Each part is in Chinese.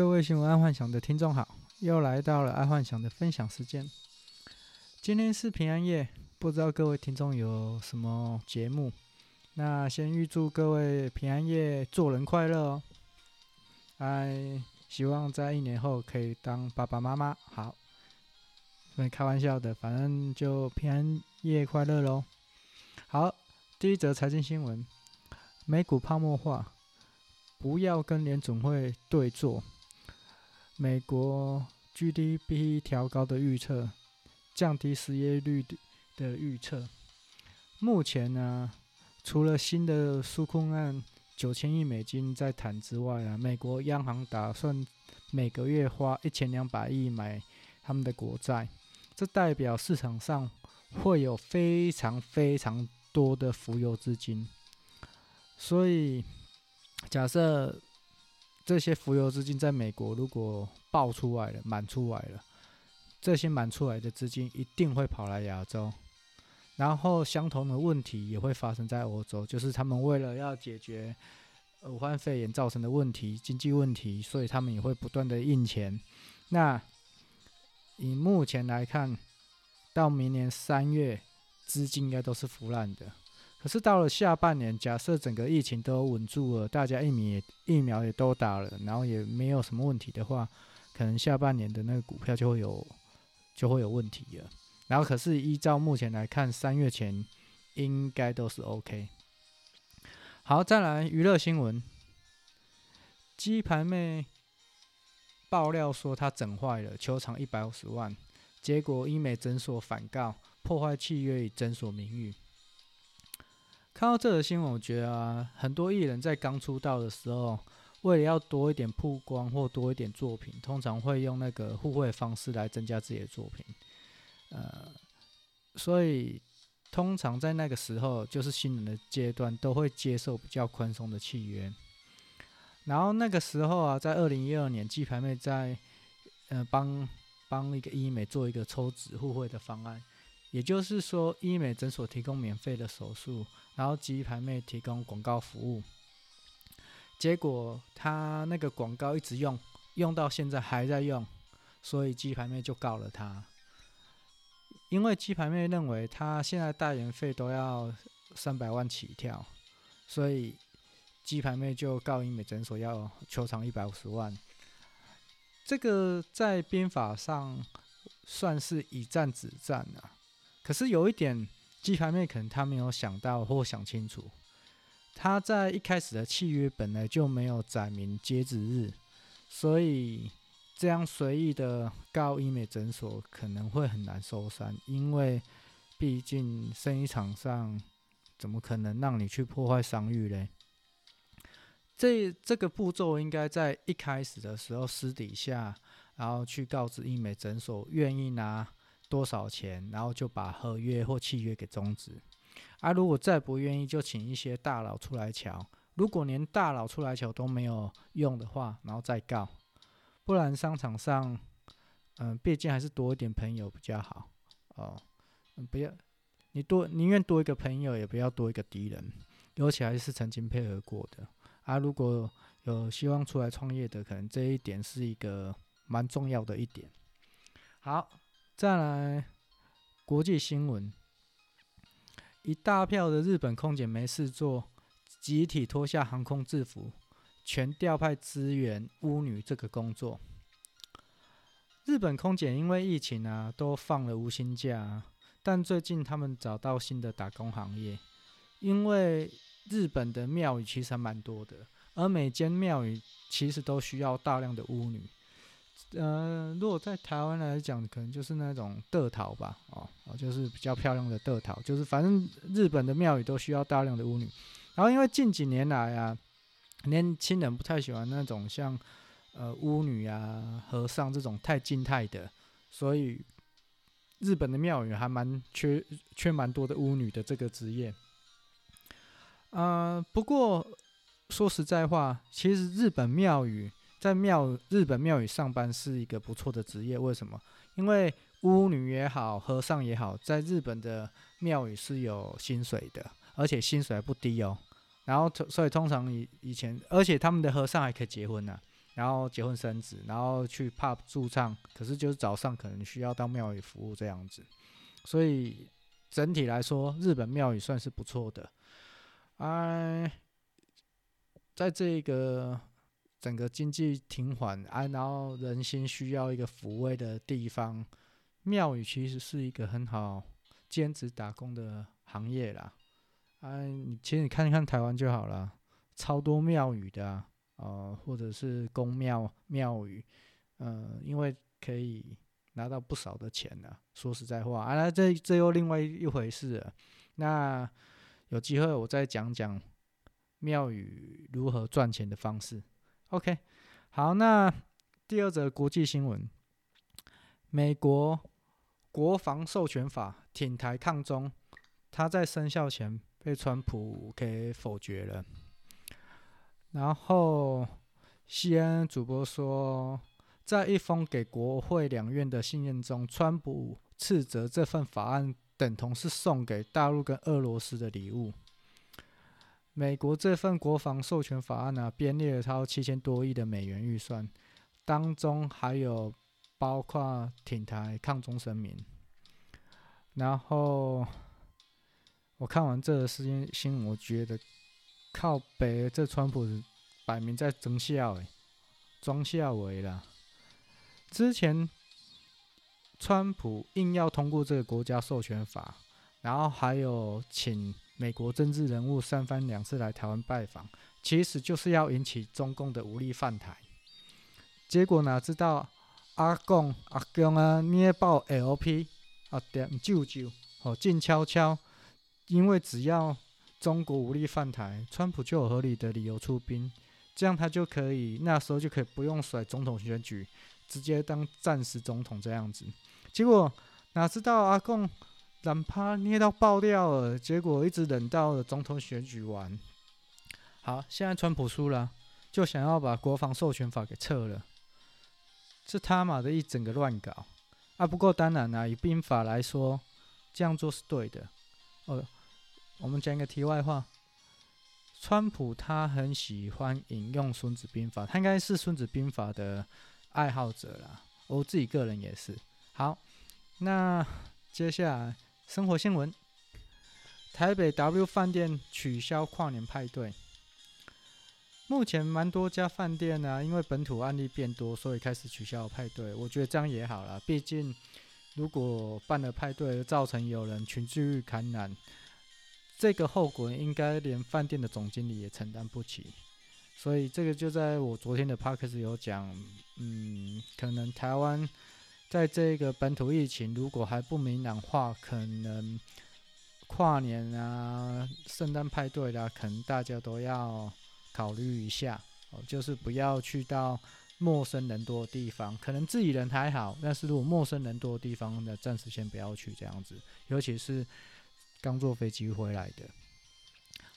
各位新闻爱幻想的听众好，又来到了爱幻想的分享时间。今天是平安夜，不知道各位听众有什么节目？那先预祝各位平安夜做人快乐哦！哎，希望在一年后可以当爸爸妈妈。好，没开玩笑的，反正就平安夜快乐喽。好，第一则财经新闻：美股泡沫化，不要跟联总会对坐。美国 GDP 调高的预测，降低失业率的预测。目前呢，除了新的纾困案九千亿美金在谈之外啊，美国央行打算每个月花一千两百亿买他们的国债，这代表市场上会有非常非常多的浮游资金。所以，假设。这些浮游资金在美国如果爆出来了、满出来了，这些满出来的资金一定会跑来亚洲，然后相同的问题也会发生在欧洲，就是他们为了要解决武汉肺炎造成的问题、经济问题，所以他们也会不断的印钱。那以目前来看，到明年三月，资金应该都是腐烂的。可是到了下半年，假设整个疫情都稳住了，大家疫苗也疫苗也都打了，然后也没有什么问题的话，可能下半年的那个股票就会有就会有问题了。然后可是依照目前来看，三月前应该都是 OK。好，再来娱乐新闻，鸡排妹爆料说她整坏了，求偿一百五十万，结果医美诊所反告，破坏契约与诊所名誉。看到这则新闻，我觉得啊，很多艺人在刚出道的时候，为了要多一点曝光或多一点作品，通常会用那个互惠方式来增加自己的作品。呃，所以通常在那个时候，就是新人的阶段，都会接受比较宽松的契约。然后那个时候啊，在二零一二年，鸡排妹在呃帮帮一个医美做一个抽脂互惠的方案。也就是说，医美诊所提供免费的手术，然后鸡排妹提供广告服务。结果他那个广告一直用，用到现在还在用，所以鸡排妹就告了他。因为鸡排妹认为他现在代言费都要三百万起跳，所以鸡排妹就告英美诊所要求偿一百五十万。这个在编法上算是以战止战啊。可是有一点，鸡排妹可能她没有想到或想清楚，她在一开始的契约本来就没有载明截止日，所以这样随意的告医美诊所可能会很难收山，因为毕竟生意场上怎么可能让你去破坏商誉嘞？这这个步骤应该在一开始的时候私底下，然后去告知医美诊所愿意拿。多少钱，然后就把合约或契约给终止。啊，如果再不愿意，就请一些大佬出来瞧。如果连大佬出来瞧都没有用的话，然后再告。不然商场上，嗯、毕竟还是多一点朋友比较好哦。嗯，不要，你多宁愿多一个朋友，也不要多一个敌人。尤其还是曾经配合过的。啊，如果有希望出来创业的，可能这一点是一个蛮重要的一点。好。再来，国际新闻，一大票的日本空姐没事做，集体脱下航空制服，全调派支援巫女这个工作。日本空姐因为疫情啊，都放了无薪假，但最近他们找到新的打工行业，因为日本的庙宇其实还蛮多的，而每间庙宇其实都需要大量的巫女。呃，如果在台湾来讲，可能就是那种得桃吧，哦，就是比较漂亮的得桃，就是反正日本的庙宇都需要大量的巫女。然后因为近几年来啊，年轻人不太喜欢那种像呃巫女啊、和尚这种太静态的，所以日本的庙宇还蛮缺缺蛮多的巫女的这个职业。呃，不过说实在话，其实日本庙宇。在庙日本庙宇上班是一个不错的职业，为什么？因为巫女也好，和尚也好，在日本的庙宇是有薪水的，而且薪水还不低哦。然后，所以通常以以前，而且他们的和尚还可以结婚呢、然后结婚生子，然后去 pub 驻唱，可是就是早上可能需要到庙宇服务这样子，所以整体来说，日本庙宇算是不错的。哎，在这个整个经济停缓啊，然后人心需要一个抚慰的地方，庙宇其实是一个很好兼职打工的行业啦。哎，你其实你看一看台湾就好了，超多庙宇的啊。呃，或者是宫庙庙宇，呃，因为可以拿到不少的钱呢、啊。说实在话，啊，那这这又另外一回事了。那有机会我再讲讲庙宇如何赚钱的方式。OK，好，那第二则国际新闻：美国国防授权法挺台抗中，它在生效前被川普给否决了。然后，CNN 主播说，在一封给国会两院的信件中，川普斥责这份法案等同是送给大陆跟俄罗斯的礼物。美国这份国防授权法案呢、啊，编列了超七千多亿的美元预算，当中还有包括挺台抗中声明。然后，我看完这个事件新闻，我觉得。靠北，这川普摆明在装笑诶，装笑为啦。之前川普硬要通过这个国家授权法，然后还有请美国政治人物三番两次来台湾拜访，其实就是要引起中共的武力犯台。结果哪知道阿共阿共啊捏爆 LP 啊点舅舅哦静悄悄，因为只要。中国武力犯台，川普就有合理的理由出兵，这样他就可以那时候就可以不用甩总统选举，直接当暂时总统这样子。结果哪知道阿共懒趴捏到爆掉了，结果一直等到了总统选举完，好，现在川普输了，就想要把国防授权法给撤了，这他妈的一整个乱搞啊！不过当然啦、以兵法来说，这样做是对的，哦。我们讲一个题外话，川普他很喜欢引用《孙子兵法》，他应该是《孙子兵法》的爱好者啦。我自己个人也是。好，那接下来生活新闻：台北 W 饭店取消跨年派对。目前蛮多家饭店呢、啊，因为本土案例变多，所以开始取消派对。我觉得这样也好啦，毕竟如果办了派对，造成有人群聚感染。这个后果应该连饭店的总经理也承担不起，所以这个就在我昨天的 Parkes 有讲，嗯，可能台湾在这个本土疫情如果还不明朗化，可能跨年啊、圣诞派对啦，可能大家都要考虑一下哦，就是不要去到陌生人多的地方，可能自己人还好，但是如果陌生人多的地方，那暂时先不要去这样子，尤其是。刚坐飞机回来的，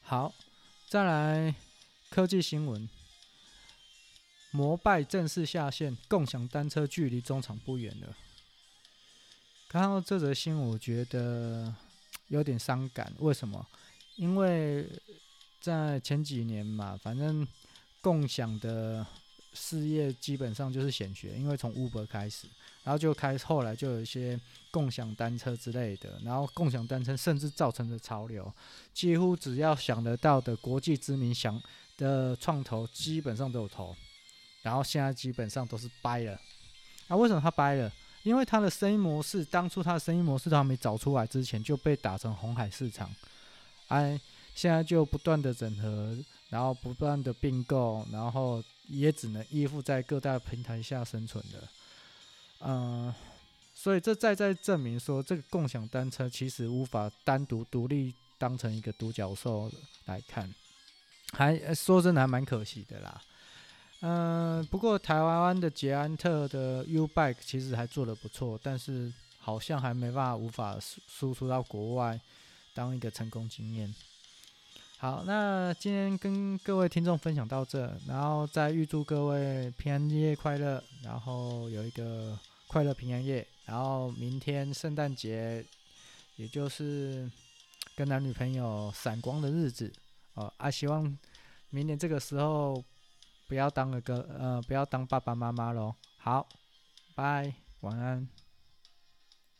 好，再来科技新闻。摩拜正式下线，共享单车距离中场不远了。看到这则新闻，我觉得有点伤感。为什么？因为在前几年嘛，反正共享的。事业基本上就是显学，因为从 Uber 开始，然后就开始后来就有一些共享单车之类的，然后共享单车甚至造成的潮流，几乎只要想得到的国际知名想的创投基本上都有投，然后现在基本上都是掰了。啊，为什么他掰了？因为他的生意模式，当初他的生意模式都还没找出来之前就被打成红海市场，哎，现在就不断的整合，然后不断的并购，然后。也只能依附在各大平台下生存的，嗯、所以这再再证明说，这个共享单车其实无法单独独立当成一个独角兽来看，还说真的还蛮可惜的啦。嗯、不过台湾的捷安特的 U Bike 其实还做得不错，但是好像还没办法无法输出到国外当一个成功经验。好，那今天跟各位听众分享到这，然后再预祝各位平安夜快乐，然后有一个快乐平安夜，然后明天圣诞节，也就是跟男女朋友闪光的日子，哦啊，希望明年这个时候不要当个哥，呃，不要当爸爸妈妈喽。好，拜，晚安。